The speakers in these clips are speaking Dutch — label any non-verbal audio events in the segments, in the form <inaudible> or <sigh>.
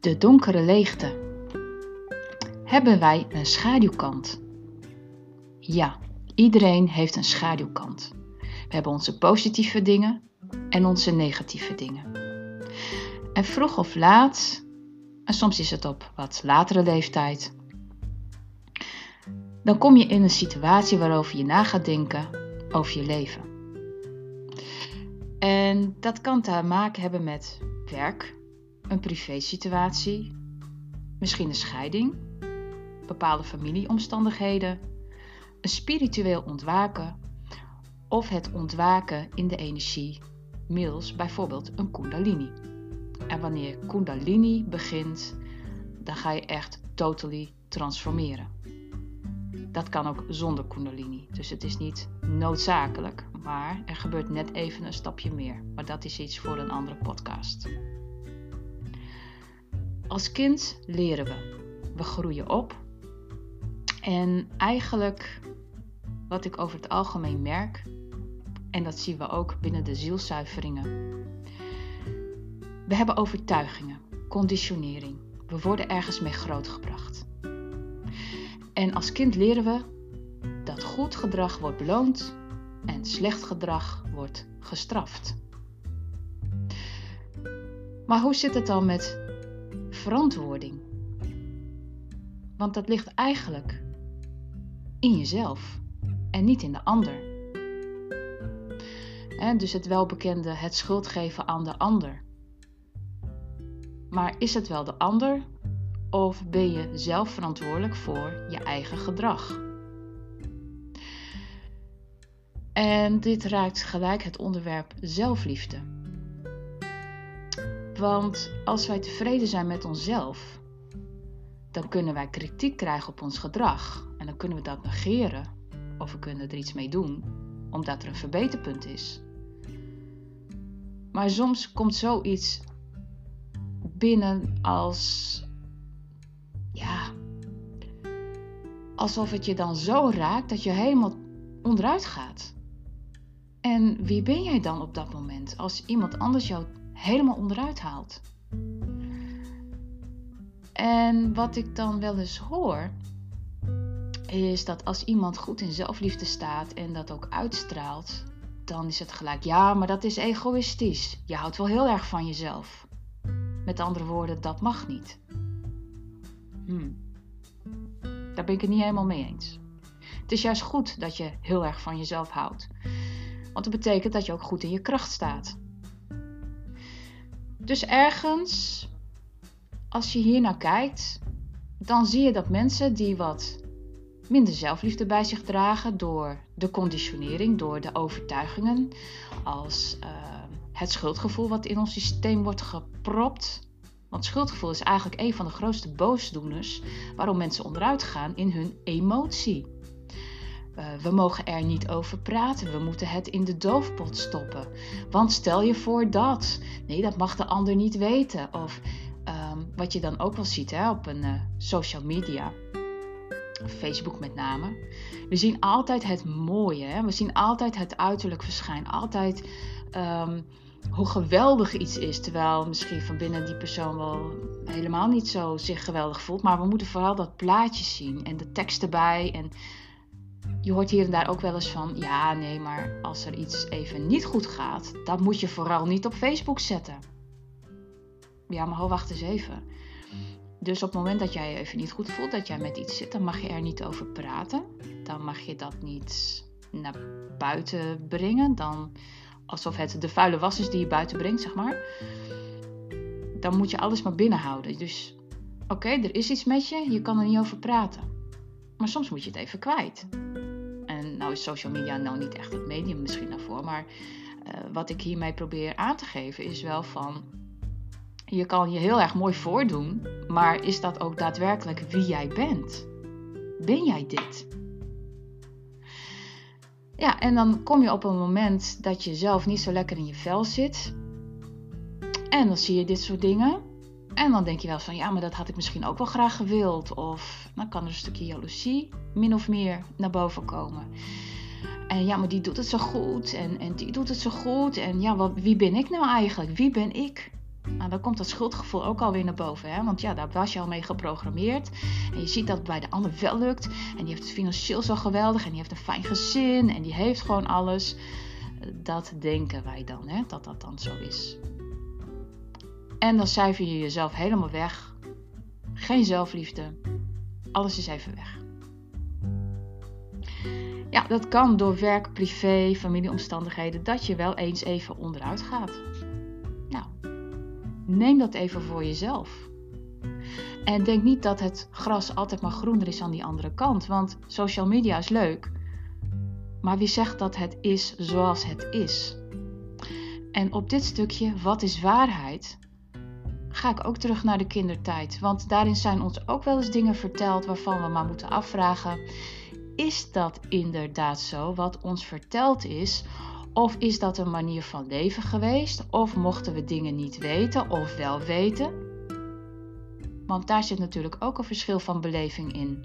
De donkere leegte. Hebben wij een schaduwkant? Ja, iedereen heeft een schaduwkant. We hebben onze positieve dingen en onze negatieve dingen. En vroeg of laat, en soms is het op wat latere leeftijd, dan kom je in een situatie waarover je na gaat denken over je leven. En dat kan te maken hebben met werk, een privésituatie, misschien een scheiding, bepaalde familieomstandigheden, een spiritueel ontwaken of het ontwaken in de energie middels bijvoorbeeld een kundalini. En wanneer kundalini begint, dan ga je echt totally transformeren. Dat kan ook zonder kundalini, dus het is niet noodzakelijk, maar er gebeurt net even een stapje meer. Maar dat is iets voor een andere podcast. Als kind leren we. We groeien op. En eigenlijk, wat ik over het algemeen merk, en dat zien we ook binnen de zielzuiveringen. We hebben overtuigingen, conditionering. We worden ergens mee grootgebracht. En als kind leren we dat goed gedrag wordt beloond en slecht gedrag wordt gestraft. Maar hoe zit het dan met verantwoording? Want dat ligt eigenlijk in jezelf en niet in de ander. dus het welbekende het schuld geven aan de ander. Maar is het wel de ander of ben je zelf verantwoordelijk voor je eigen gedrag? En dit raakt gelijk het onderwerp zelfliefde. Want als wij tevreden zijn met onszelf, dan kunnen wij kritiek krijgen op ons gedrag. En dan kunnen we dat negeren of we kunnen er iets mee doen, omdat er een verbeterpunt is. Maar soms komt zoiets binnen als ja, alsof het je dan zo raakt dat je helemaal onderuit gaat. En wie ben jij dan op dat moment als iemand anders jou helemaal onderuit haalt? En wat ik dan wel eens hoor, is dat als iemand goed in zelfliefde staat en dat ook uitstraalt, dan is het gelijk, ja, maar dat is egoïstisch. Je houdt wel heel erg van jezelf. Met andere woorden, dat mag niet. Hmm. Daar ben ik het niet helemaal mee eens. Het is juist goed dat je heel erg van jezelf houdt. Want dat betekent dat je ook goed in je kracht staat. Dus ergens, als je hier naar kijkt, dan zie je dat mensen die wat minder zelfliefde bij zich dragen door de conditionering, door de overtuigingen, als uh, het schuldgevoel wat in ons systeem wordt gepropt, want schuldgevoel is eigenlijk een van de grootste boosdoeners waarom mensen onderuit gaan in hun emotie. Uh, we mogen er niet over praten. We moeten het in de doofpot stoppen. Want stel je voor dat. Nee, dat mag de ander niet weten. Of um, wat je dan ook wel ziet hè, op een uh, social media. Facebook met name. We zien altijd het mooie. Hè? We zien altijd het uiterlijk verschijn. Altijd um, hoe geweldig iets is. Terwijl misschien van binnen die persoon wel helemaal niet zo zich geweldig voelt. Maar we moeten vooral dat plaatje zien en de tekst erbij. En je hoort hier en daar ook wel eens van: ja, nee, maar als er iets even niet goed gaat, dat moet je vooral niet op Facebook zetten. Ja, maar ho, wacht eens even. Dus op het moment dat jij je even niet goed voelt, dat jij met iets zit, dan mag je er niet over praten. Dan mag je dat niet naar buiten brengen. Dan alsof het de vuile was is die je buiten brengt, zeg maar. Dan moet je alles maar binnenhouden. Dus oké, er is iets met je, je kan er niet over praten. Maar soms moet je het even kwijt. En nou is social media nou niet echt het medium misschien daarvoor. Maar uh, wat ik hiermee probeer aan te geven is wel van... Je kan je heel erg mooi voordoen, maar is dat ook daadwerkelijk wie jij bent? Ben jij dit? Ja, en dan kom je op een moment dat je zelf niet zo lekker in je vel zit. En dan zie je dit soort dingen. En dan denk je wel van, ja, maar dat had ik misschien ook wel graag gewild. Of dan kan er een stukje jaloezie min of meer naar boven komen. En ja, maar die doet het zo goed. En, en die doet het zo goed. En ja, wat, wie ben ik nou eigenlijk? Wie ben ik? Nou, dan komt dat schuldgevoel ook alweer naar boven. Hè? Want ja, daar was je al mee geprogrammeerd. En je ziet dat het bij de ander wel lukt. En die heeft het financieel zo geweldig. En die heeft een fijn gezin. En die heeft gewoon alles. Dat denken wij dan, hè? dat dat dan zo is. En dan cijfer je jezelf helemaal weg. Geen zelfliefde. Alles is even weg. Ja, dat kan door werk, privé, familieomstandigheden, dat je wel eens even onderuit gaat. Nou, neem dat even voor jezelf. En denk niet dat het gras altijd maar groener is aan die andere kant, want social media is leuk. Maar wie zegt dat het is zoals het is? En op dit stukje, wat is waarheid? Ga ik ook terug naar de kindertijd. Want daarin zijn ons ook wel eens dingen verteld waarvan we maar moeten afvragen: is dat inderdaad zo wat ons verteld is? Of is dat een manier van leven geweest? Of mochten we dingen niet weten of wel weten? Want daar zit natuurlijk ook een verschil van beleving in.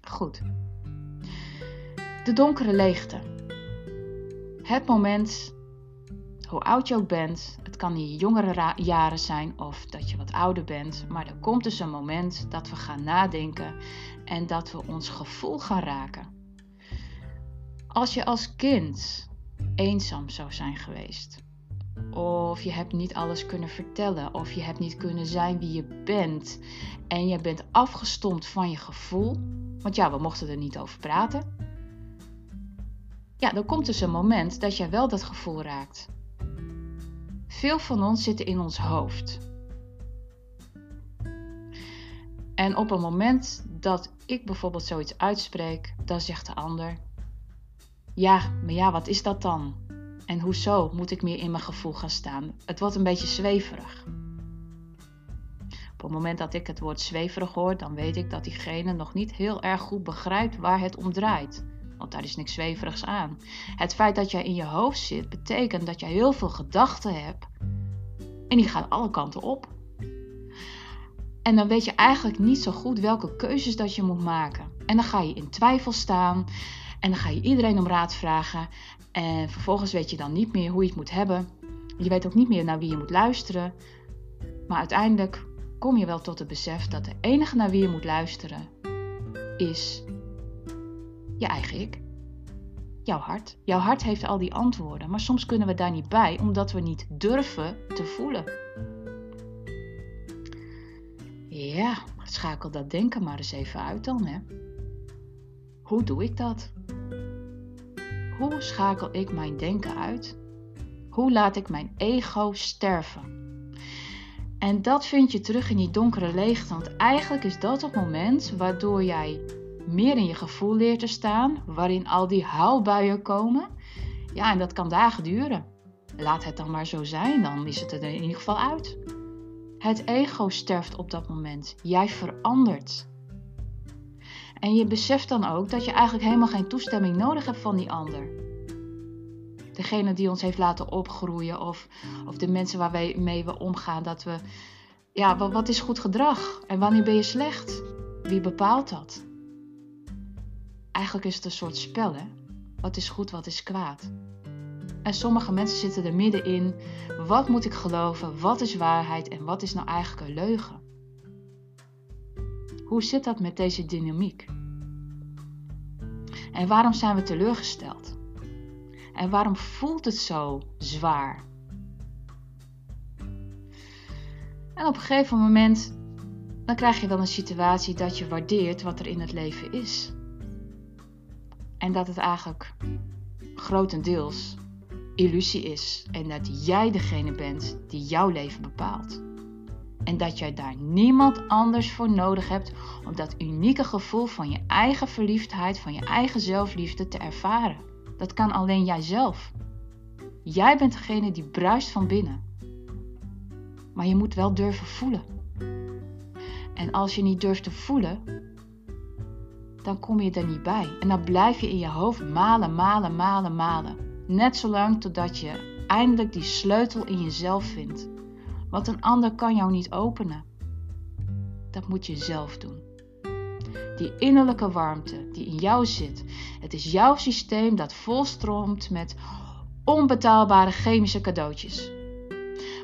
Goed. De donkere leegte. Het moment, hoe oud je ook bent, het kan in je jongere jaren zijn of dat je wat ouder bent, maar er komt dus een moment dat we gaan nadenken en dat we ons gevoel gaan raken. Als je als kind eenzaam zou zijn geweest, of je hebt niet alles kunnen vertellen, of je hebt niet kunnen zijn wie je bent en je bent afgestompt van je gevoel, want ja, we mochten er niet over praten. Ja, dan komt dus een moment dat jij wel dat gevoel raakt. Veel van ons zitten in ons hoofd. En op een moment dat ik bijvoorbeeld zoiets uitspreek, dan zegt de ander: Ja, maar ja, wat is dat dan? En hoezo moet ik meer in mijn gevoel gaan staan? Het wordt een beetje zweverig. Op het moment dat ik het woord zweverig hoor, dan weet ik dat diegene nog niet heel erg goed begrijpt waar het om draait. Want daar is niks zweverigs aan. Het feit dat jij in je hoofd zit, betekent dat je heel veel gedachten hebt. En die gaan alle kanten op. En dan weet je eigenlijk niet zo goed welke keuzes dat je moet maken. En dan ga je in twijfel staan. En dan ga je iedereen om raad vragen. En vervolgens weet je dan niet meer hoe je het moet hebben. Je weet ook niet meer naar wie je moet luisteren. Maar uiteindelijk kom je wel tot het besef dat de enige naar wie je moet luisteren is je eigen ik. Jouw hart. Jouw hart heeft al die antwoorden, maar soms kunnen we daar niet bij omdat we niet durven te voelen. Ja, schakel dat denken maar eens even uit dan, hè. Hoe doe ik dat? Hoe schakel ik mijn denken uit? Hoe laat ik mijn ego sterven? En dat vind je terug in die donkere leegte, want eigenlijk is dat het moment waardoor jij meer in je gevoel leert te staan, waarin al die huilbuien komen. Ja, en dat kan dagen duren. Laat het dan maar zo zijn, dan is het er in ieder geval uit. Het ego sterft op dat moment. Jij verandert. En je beseft dan ook dat je eigenlijk helemaal geen toestemming nodig hebt van die ander. Degene die ons heeft laten opgroeien of, of de mensen waarmee we omgaan, dat we. Ja, wat is goed gedrag en wanneer ben je slecht? Wie bepaalt dat? Eigenlijk is het een soort spel, hè? Wat is goed, wat is kwaad? En sommige mensen zitten er middenin. Wat moet ik geloven? Wat is waarheid? En wat is nou eigenlijk een leugen? Hoe zit dat met deze dynamiek? En waarom zijn we teleurgesteld? En waarom voelt het zo zwaar? En op een gegeven moment dan krijg je wel een situatie dat je waardeert wat er in het leven is. En dat het eigenlijk grotendeels illusie is en dat jij degene bent die jouw leven bepaalt. En dat jij daar niemand anders voor nodig hebt om dat unieke gevoel van je eigen verliefdheid, van je eigen zelfliefde te ervaren. Dat kan alleen jijzelf. Jij bent degene die bruist van binnen. Maar je moet wel durven voelen. En als je niet durft te voelen, dan kom je er niet bij. En dan blijf je in je hoofd malen, malen, malen, malen. Net zolang totdat je eindelijk die sleutel in jezelf vindt. Want een ander kan jou niet openen. Dat moet je zelf doen. Die innerlijke warmte die in jou zit. Het is jouw systeem dat volstroomt met onbetaalbare chemische cadeautjes.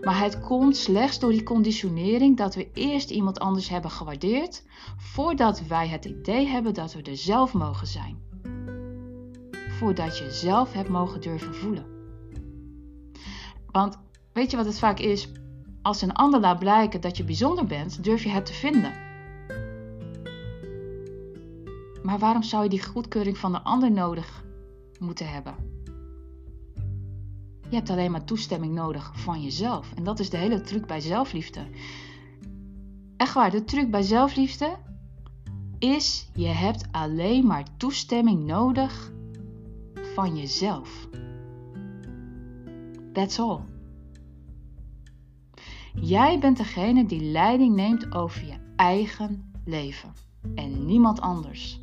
Maar het komt slechts door die conditionering dat we eerst iemand anders hebben gewaardeerd voordat wij het idee hebben dat we er zelf mogen zijn. Voordat je zelf hebt mogen durven voelen. Want weet je wat het vaak is? Als een ander laat blijken dat je bijzonder bent, durf je het te vinden. Maar waarom zou je die goedkeuring van de ander nodig moeten hebben? Je hebt alleen maar toestemming nodig van jezelf. En dat is de hele truc bij zelfliefde. Echt waar, de truc bij zelfliefde is: je hebt alleen maar toestemming nodig van jezelf. That's all. Jij bent degene die leiding neemt over je eigen leven en niemand anders.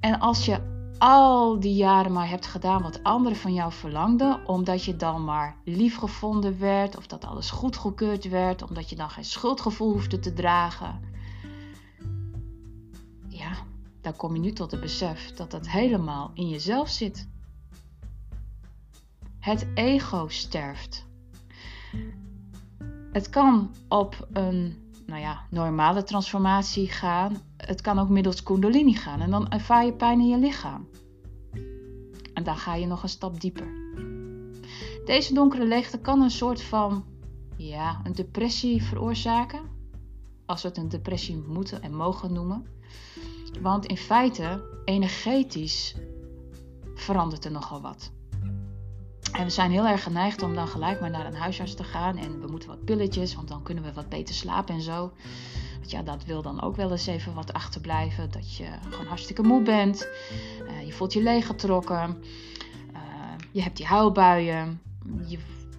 En als je al die jaren maar hebt gedaan wat anderen van jou verlangden, omdat je dan maar lief gevonden werd of dat alles goedgekeurd werd, omdat je dan geen schuldgevoel hoefde te dragen. Ja, dan kom je nu tot het besef dat dat helemaal in jezelf zit. Het ego sterft. Het kan op een nou ja, normale transformatie gaan. Het kan ook middels kundalini gaan en dan ervaar je pijn in je lichaam. En dan ga je nog een stap dieper. Deze donkere leegte kan een soort van ja, een depressie veroorzaken. Als we het een depressie moeten en mogen noemen. Want in feite, energetisch verandert er nogal wat. En we zijn heel erg geneigd om dan gelijk maar naar een huisarts te gaan. En we moeten wat pilletjes, want dan kunnen we wat beter slapen en zo. Ja, dat wil dan ook wel eens even wat achterblijven. Dat je gewoon hartstikke moe bent. Uh, je voelt je leeggetrokken. Uh, je hebt die huilbuien. Je,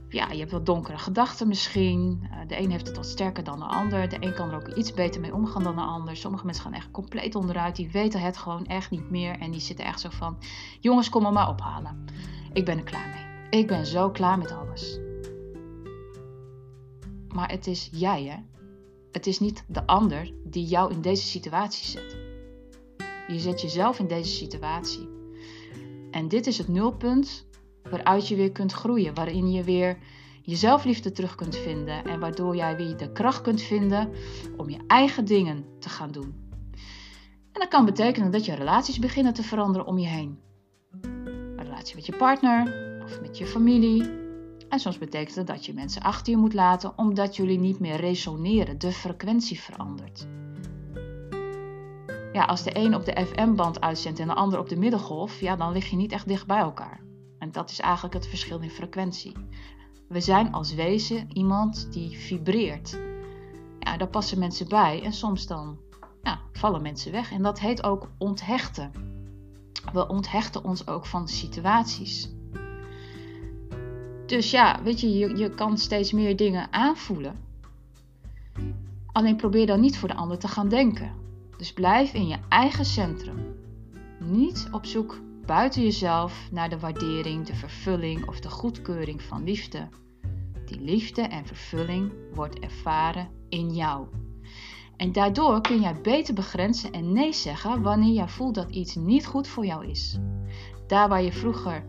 ja, je hebt wat donkere gedachten misschien. Uh, de een heeft het wat sterker dan de ander. De een kan er ook iets beter mee omgaan dan de ander. Sommige mensen gaan echt compleet onderuit. Die weten het gewoon echt niet meer. En die zitten echt zo van: jongens, kom me maar ophalen. Ik ben er klaar mee. Ik ben zo klaar met alles. Maar het is jij, hè? Het is niet de ander die jou in deze situatie zet. Je zet jezelf in deze situatie. En dit is het nulpunt waaruit je weer kunt groeien, waarin je weer je zelfliefde terug kunt vinden en waardoor jij weer de kracht kunt vinden om je eigen dingen te gaan doen. En dat kan betekenen dat je relaties beginnen te veranderen om je heen. Een relatie met je partner, of met je familie. En soms betekent het dat je mensen achter je moet laten omdat jullie niet meer resoneren, de frequentie verandert. Ja, als de een op de FM-band uitzendt en de ander op de middengolf, ja, dan lig je niet echt dicht bij elkaar. En dat is eigenlijk het verschil in frequentie. We zijn als wezen iemand die vibreert. Ja, daar passen mensen bij en soms dan ja, vallen mensen weg. En dat heet ook onthechten. We onthechten ons ook van situaties. Dus ja, weet je, je, je kan steeds meer dingen aanvoelen. Alleen probeer dan niet voor de ander te gaan denken. Dus blijf in je eigen centrum. Niet op zoek buiten jezelf naar de waardering, de vervulling of de goedkeuring van liefde. Die liefde en vervulling wordt ervaren in jou. En daardoor kun jij beter begrenzen en nee zeggen wanneer jij voelt dat iets niet goed voor jou is. Daar waar je vroeger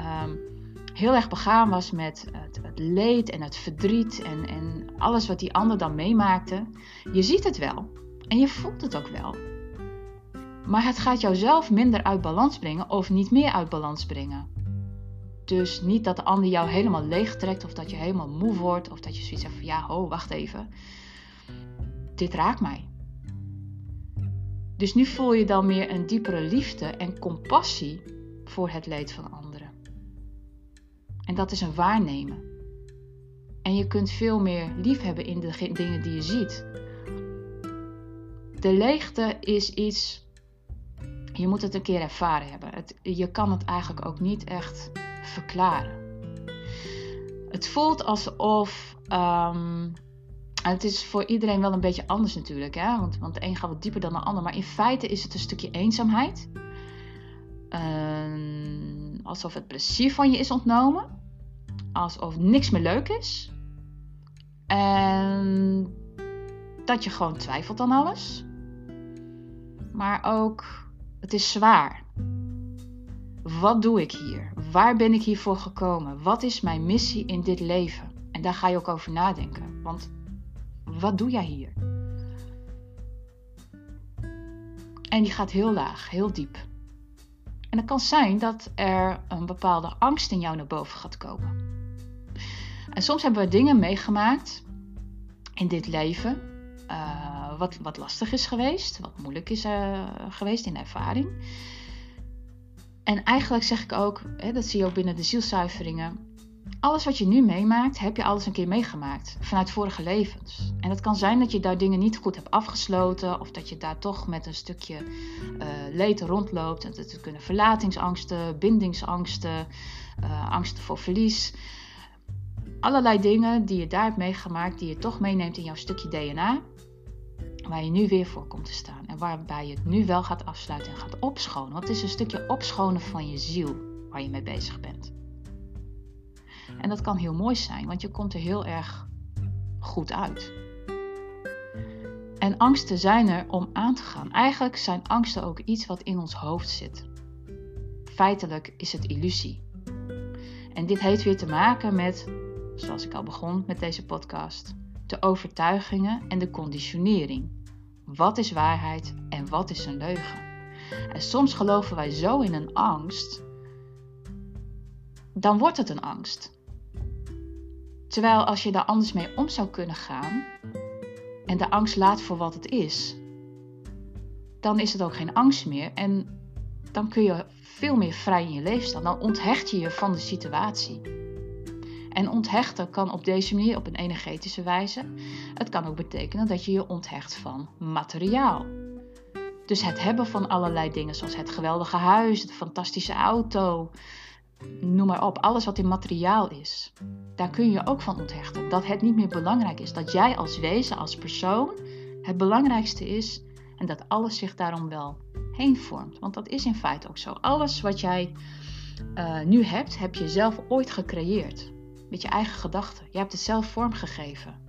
um, heel erg begaan was met het, het leed en het verdriet en, en alles wat die ander dan meemaakte. Je ziet het wel en je voelt het ook wel. Maar het gaat jouzelf minder uit balans brengen of niet meer uit balans brengen. Dus niet dat de ander jou helemaal leeg trekt of dat je helemaal moe wordt of dat je zoiets hebt van ja, ho, wacht even. Dit raakt mij. Dus nu voel je dan meer een diepere liefde en compassie voor het leed van anderen. En dat is een waarnemen. En je kunt veel meer liefhebben in de dingen die je ziet. De leegte is iets. Je moet het een keer ervaren hebben. Het, je kan het eigenlijk ook niet echt verklaren. Het voelt alsof. Um, het is voor iedereen wel een beetje anders natuurlijk. Hè? Want, want de een gaat wat dieper dan de ander. Maar in feite is het een stukje eenzaamheid. Um, alsof het plezier van je is ontnomen alsof niks meer leuk is. En dat je gewoon twijfelt aan alles. Maar ook, het is zwaar. Wat doe ik hier? waar ben ik hiervoor gekomen? Wat is mijn missie in dit leven? En daar ga je ook over nadenken. Want wat doe jij hier? En die gaat heel laag, heel diep. En het kan zijn dat er een bepaalde angst in jou naar boven gaat komen. En soms hebben we dingen meegemaakt in dit leven. Uh, wat, wat lastig is geweest, wat moeilijk is uh, geweest in ervaring. En eigenlijk zeg ik ook, hè, dat zie je ook binnen de zielzuiveringen. Alles wat je nu meemaakt, heb je alles een keer meegemaakt vanuit vorige levens. En het kan zijn dat je daar dingen niet goed hebt afgesloten, of dat je daar toch met een stukje uh, leed rondloopt. En dat kunnen verlatingsangsten, bindingsangsten, uh, angsten voor verlies. Allerlei dingen die je daar hebt meegemaakt, die je toch meeneemt in jouw stukje DNA, waar je nu weer voor komt te staan. En waarbij je het nu wel gaat afsluiten en gaat opschonen. Want het is een stukje opschonen van je ziel waar je mee bezig bent. En dat kan heel mooi zijn, want je komt er heel erg goed uit. En angsten zijn er om aan te gaan. Eigenlijk zijn angsten ook iets wat in ons hoofd zit. Feitelijk is het illusie. En dit heeft weer te maken met, zoals ik al begon met deze podcast, de overtuigingen en de conditionering. Wat is waarheid en wat is een leugen? En soms geloven wij zo in een angst, dan wordt het een angst. Terwijl als je daar anders mee om zou kunnen gaan en de angst laat voor wat het is, dan is het ook geen angst meer en dan kun je veel meer vrij in je leven staan. Dan onthecht je je van de situatie. En onthechten kan op deze manier, op een energetische wijze. Het kan ook betekenen dat je je onthecht van materiaal. Dus het hebben van allerlei dingen, zoals het geweldige huis, de fantastische auto, noem maar op, alles wat in materiaal is, daar kun je ook van onthechten. Dat het niet meer belangrijk is. Dat jij als wezen, als persoon, het belangrijkste is en dat alles zich daarom wel heen vormt. Want dat is in feite ook zo. Alles wat jij uh, nu hebt, heb je zelf ooit gecreëerd. Met je eigen gedachten. Je hebt het zelf vormgegeven.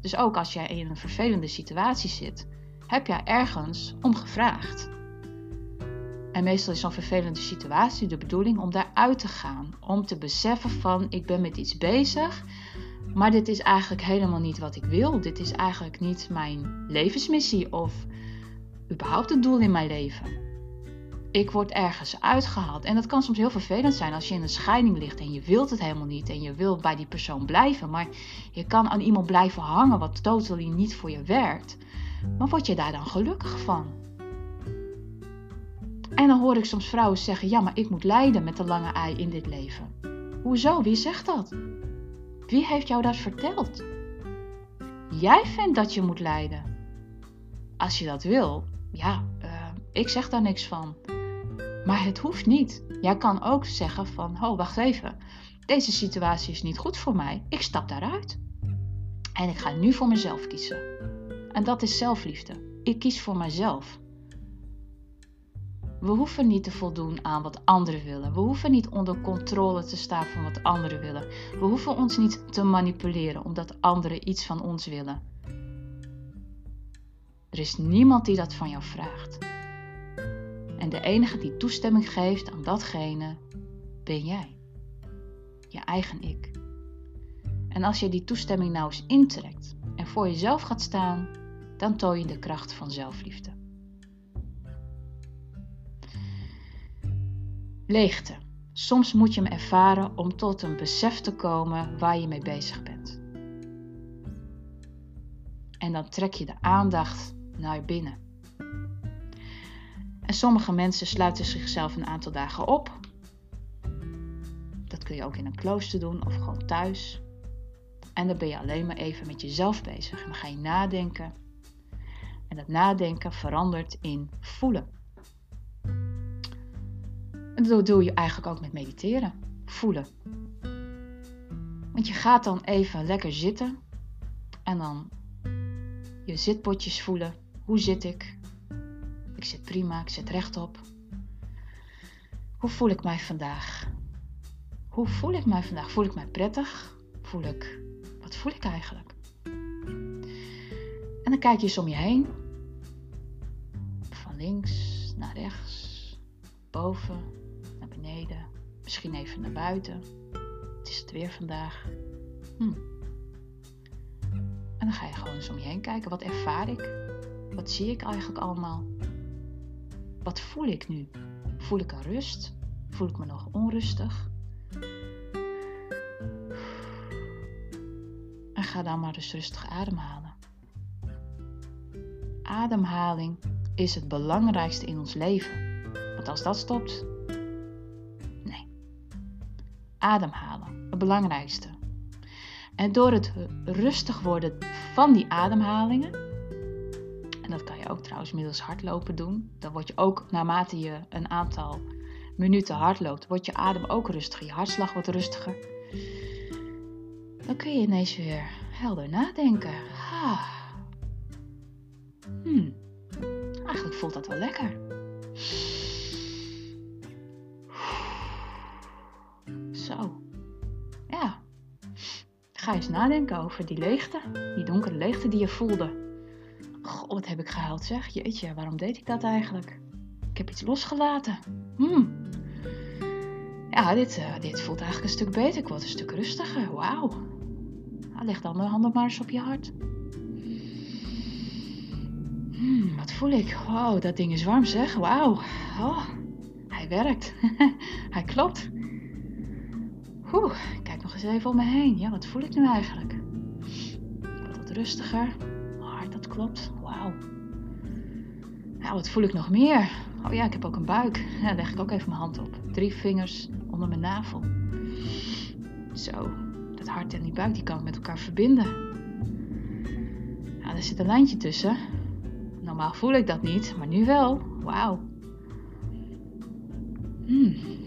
Dus ook als jij in een vervelende situatie zit, heb jij ergens om gevraagd. En meestal is zo'n vervelende situatie de bedoeling om daaruit te gaan. Om te beseffen van ik ben met iets bezig, maar dit is eigenlijk helemaal niet wat ik wil. Dit is eigenlijk niet mijn levensmissie of überhaupt het doel in mijn leven. Ik word ergens uitgehaald. En dat kan soms heel vervelend zijn als je in een scheiding ligt en je wilt het helemaal niet en je wilt bij die persoon blijven. Maar je kan aan iemand blijven hangen wat totaal niet voor je werkt. Maar word je daar dan gelukkig van? En dan hoor ik soms vrouwen zeggen: Ja, maar ik moet lijden met de lange ei in dit leven. Hoezo? Wie zegt dat? Wie heeft jou dat verteld? Jij vindt dat je moet lijden. Als je dat wil, ja, uh, ik zeg daar niks van. Maar het hoeft niet. Jij kan ook zeggen van, oh, wacht even. Deze situatie is niet goed voor mij. Ik stap daaruit. En ik ga nu voor mezelf kiezen. En dat is zelfliefde. Ik kies voor mezelf. We hoeven niet te voldoen aan wat anderen willen. We hoeven niet onder controle te staan van wat anderen willen. We hoeven ons niet te manipuleren omdat anderen iets van ons willen. Er is niemand die dat van jou vraagt. En de enige die toestemming geeft aan datgene ben jij. Je eigen ik. En als je die toestemming nou eens intrekt en voor jezelf gaat staan, dan toon je de kracht van zelfliefde. Leegte. Soms moet je hem ervaren om tot een besef te komen waar je mee bezig bent. En dan trek je de aandacht naar binnen. En sommige mensen sluiten zichzelf een aantal dagen op. Dat kun je ook in een klooster doen of gewoon thuis. En dan ben je alleen maar even met jezelf bezig. Dan ga je nadenken. En dat nadenken verandert in voelen. En dat doe je eigenlijk ook met mediteren. Voelen. Want je gaat dan even lekker zitten. En dan je zitpotjes voelen. Hoe zit ik? Ik zit prima, ik zit rechtop. Hoe voel ik mij vandaag? Hoe voel ik mij vandaag? Voel ik mij prettig? Voel ik. Wat voel ik eigenlijk? En dan kijk je eens om je heen. Van links naar rechts, boven, Misschien even naar buiten. Het is het weer vandaag. Hm. En dan ga je gewoon eens om je heen kijken. Wat ervaar ik? Wat zie ik eigenlijk allemaal? Wat voel ik nu? Voel ik een rust? Voel ik me nog onrustig? En ga dan maar eens rustig ademhalen. Ademhaling is het belangrijkste in ons leven. Want als dat stopt, Ademhalen, het belangrijkste. En door het rustig worden van die ademhalingen, en dat kan je ook trouwens middels hardlopen doen, dan word je ook naarmate je een aantal minuten hardloopt, wordt je adem ook rustiger, je hartslag wordt rustiger. Dan kun je ineens weer helder nadenken. Hmm. Eigenlijk voelt dat wel lekker. Zo. Ja. Ga eens nadenken over die leegte. Die donkere leegte die je voelde. Goh, wat heb ik gehuild zeg. Jeetje, waarom deed ik dat eigenlijk? Ik heb iets losgelaten. Hmm. Ja, dit, uh, dit voelt eigenlijk een stuk beter. Ik word een stuk rustiger. Wauw. Leg dan de handen maar eens op je hart. Hmm, wat voel ik? Wow, dat ding is warm zeg. Wauw. Oh, hij werkt. <laughs> hij klopt. Oeh, kijk nog eens even om me heen. Ja, wat voel ik nu eigenlijk? Ik wat rustiger. hart, dat klopt. Wauw. Ja, wat voel ik nog meer? Oh ja, ik heb ook een buik. Ja, leg ik ook even mijn hand op. Drie vingers onder mijn navel. Zo, dat hart en die buik die kan ik met elkaar verbinden. Ja, er zit een lijntje tussen. Normaal voel ik dat niet, maar nu wel. Wauw. Hmm.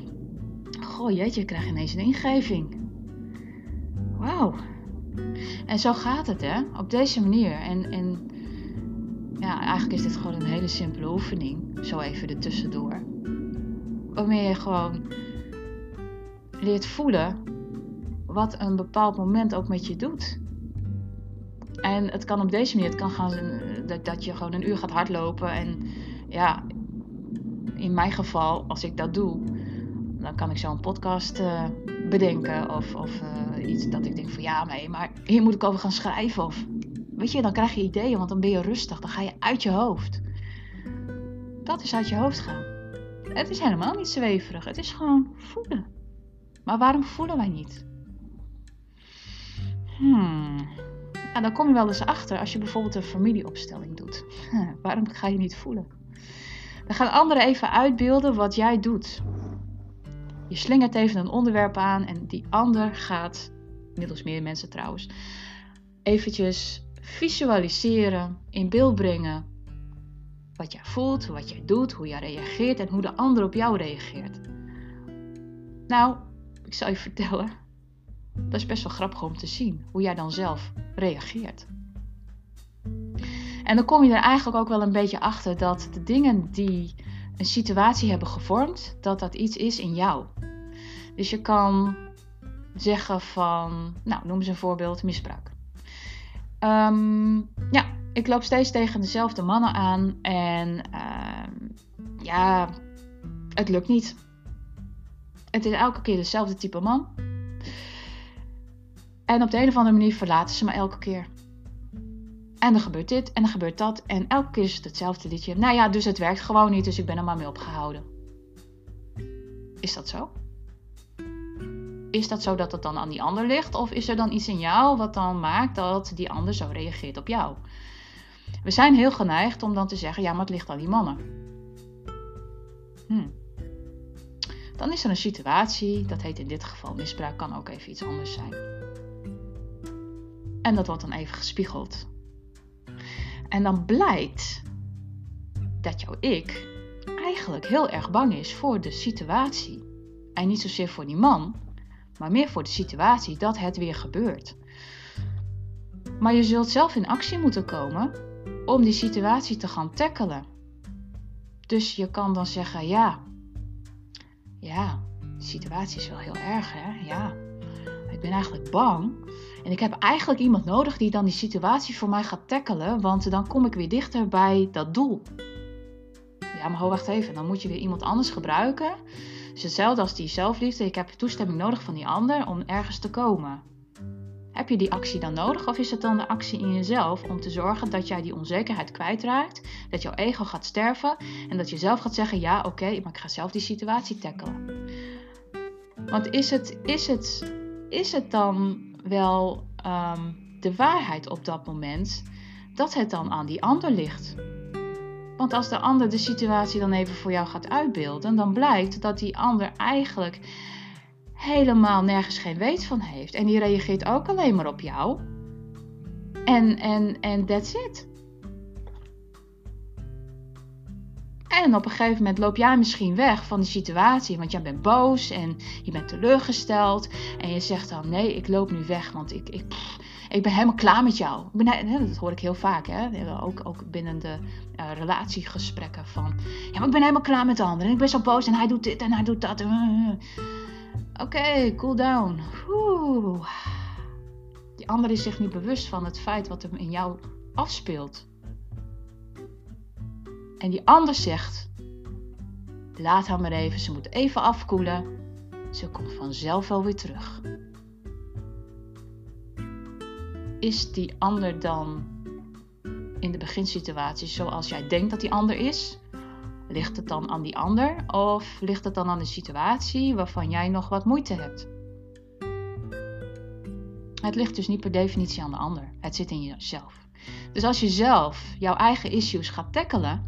Goh, jeetje, ik krijg ineens een ingeving. Wauw. En zo gaat het, hè? Op deze manier. En, en ja, eigenlijk is dit gewoon een hele simpele oefening. Zo even ertussendoor. Waarmee je gewoon leert voelen wat een bepaald moment ook met je doet. En het kan op deze manier, het kan gaan dat, dat je gewoon een uur gaat hardlopen. En ja, in mijn geval, als ik dat doe, dan kan ik zo een podcast uh, bedenken. Of, of uh, iets dat ik denk van ja, nee, maar hier moet ik over gaan schrijven. Of weet je, dan krijg je ideeën, want dan ben je rustig. Dan ga je uit je hoofd. Dat is uit je hoofd gaan. Het is helemaal niet zweverig. Het is gewoon voelen. Maar waarom voelen wij niet? Hmm. En dan kom je wel eens achter als je bijvoorbeeld een familieopstelling doet. <laughs> waarom ga je niet voelen? Dan gaan anderen even uitbeelden wat jij doet. Je slingert even een onderwerp aan en die ander gaat, middels meer mensen trouwens, eventjes visualiseren, in beeld brengen wat jij voelt, wat jij doet, hoe jij reageert en hoe de ander op jou reageert. Nou, ik zal je <laughs> vertellen, dat is best wel grappig om te zien hoe jij dan zelf reageert. En dan kom je er eigenlijk ook wel een beetje achter dat de dingen die een situatie hebben gevormd, dat dat iets is in jou. Dus je kan zeggen van, nou noem eens een voorbeeld, misbruik. Um, ja, ik loop steeds tegen dezelfde mannen aan en uh, ja, het lukt niet. Het is elke keer dezelfde type man. En op de een of andere manier verlaten ze me elke keer. En dan gebeurt dit en dan gebeurt dat. En elke keer is het hetzelfde liedje. Nou ja, dus het werkt gewoon niet, dus ik ben er maar mee opgehouden. Is dat zo? Is dat zo dat het dan aan die ander ligt? Of is er dan iets in jou wat dan maakt dat die ander zo reageert op jou? We zijn heel geneigd om dan te zeggen: ja, maar het ligt aan die mannen. Hm. Dan is er een situatie, dat heet in dit geval misbruik, kan ook even iets anders zijn. En dat wordt dan even gespiegeld. En dan blijkt dat jouw ik eigenlijk heel erg bang is voor de situatie. En niet zozeer voor die man, maar meer voor de situatie dat het weer gebeurt. Maar je zult zelf in actie moeten komen om die situatie te gaan tackelen. Dus je kan dan zeggen: ja, ja, de situatie is wel heel erg, hè? Ja, ik ben eigenlijk bang. En ik heb eigenlijk iemand nodig die dan die situatie voor mij gaat tackelen, want dan kom ik weer dichter bij dat doel. Ja, maar ho, wacht even, dan moet je weer iemand anders gebruiken Dus hetzelfde als die zelfliefde. Ik heb toestemming nodig van die ander om ergens te komen. Heb je die actie dan nodig of is het dan de actie in jezelf om te zorgen dat jij die onzekerheid kwijtraakt, dat jouw ego gaat sterven en dat je zelf gaat zeggen: ja, oké, maar ik ga zelf die situatie tackelen. Want is het, is het, is het dan wel um, de waarheid op dat moment dat het dan aan die ander ligt? Want als de ander de situatie dan even voor jou gaat uitbeelden, dan blijkt dat die ander eigenlijk helemaal nergens geen weet van heeft. En die reageert ook alleen maar op jou. En, en, en that's it. En op een gegeven moment loop jij misschien weg van die situatie, want jij bent boos en je bent teleurgesteld. En je zegt dan: Nee, ik loop nu weg, want ik, ik, ik ben helemaal klaar met jou. Ik ben, dat hoor ik heel vaak, hè? Ook, ook binnen de uh, relatiegesprekken. Van ja, maar ik ben helemaal klaar met de ander. En ik ben zo boos en hij doet dit en hij doet dat. Oké, cool down. Oeh. Die ander is zich niet bewust van het feit wat hem in jou afspeelt. En die ander zegt: Laat haar maar even, ze moet even afkoelen. Ze komt vanzelf wel weer terug. Is die ander dan in de beginsituatie zoals jij denkt dat die ander is? Ligt het dan aan die ander of ligt het dan aan de situatie waarvan jij nog wat moeite hebt? Het ligt dus niet per definitie aan de ander. Het zit in jezelf. Dus als je zelf jouw eigen issues gaat tackelen,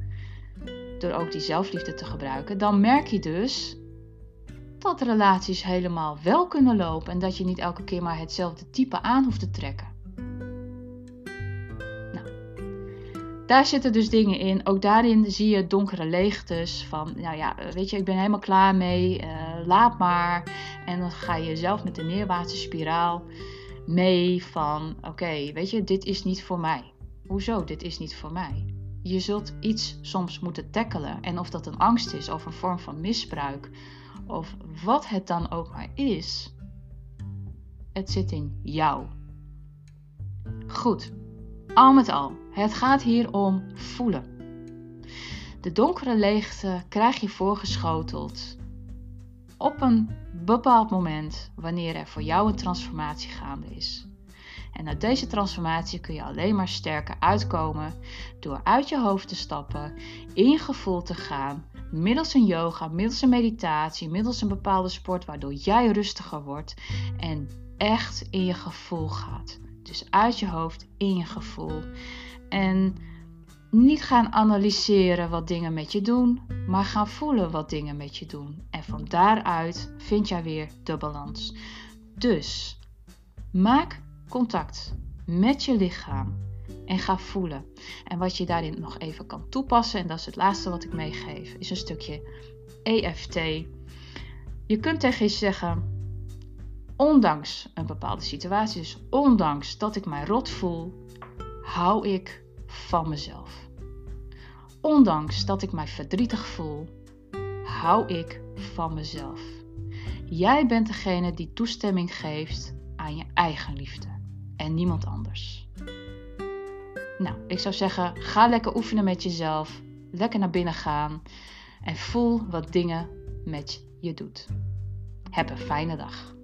door ook die zelfliefde te gebruiken, dan merk je dus dat relaties helemaal wel kunnen lopen en dat je niet elke keer maar hetzelfde type aan hoeft te trekken. Daar zitten dus dingen in. Ook daarin zie je donkere leegtes van, nou ja, weet je, ik ben helemaal klaar mee, uh, laat maar. En dan ga je zelf met de neerwaartse spiraal mee van, oké, weet je, dit is niet voor mij. Hoezo, dit is niet voor mij? Je zult iets soms moeten tackelen. En of dat een angst is of een vorm van misbruik of wat het dan ook maar is, het zit in jou. Goed, al met al, het gaat hier om voelen. De donkere leegte krijg je voorgeschoteld op een bepaald moment wanneer er voor jou een transformatie gaande is. En uit deze transformatie kun je alleen maar sterker uitkomen door uit je hoofd te stappen, in je gevoel te gaan, middels een yoga, middels een meditatie, middels een bepaalde sport, waardoor jij rustiger wordt en echt in je gevoel gaat. Dus uit je hoofd, in je gevoel. En niet gaan analyseren wat dingen met je doen, maar gaan voelen wat dingen met je doen. En van daaruit vind jij weer de balans. Dus maak contact met je lichaam en ga voelen. En wat je daarin nog even kan toepassen, en dat is het laatste wat ik meegeef, is een stukje EFT. Je kunt tegen je zeggen: ondanks een bepaalde situatie, dus ondanks dat ik mij rot voel, hou ik van mezelf. Ondanks dat ik mij verdrietig voel, hou ik van mezelf. Jij bent degene die toestemming geeft aan je eigen liefde en niemand anders. Nou, ik zou zeggen, ga lekker oefenen met jezelf, lekker naar binnen gaan en voel wat dingen met je doet. Heb een fijne dag.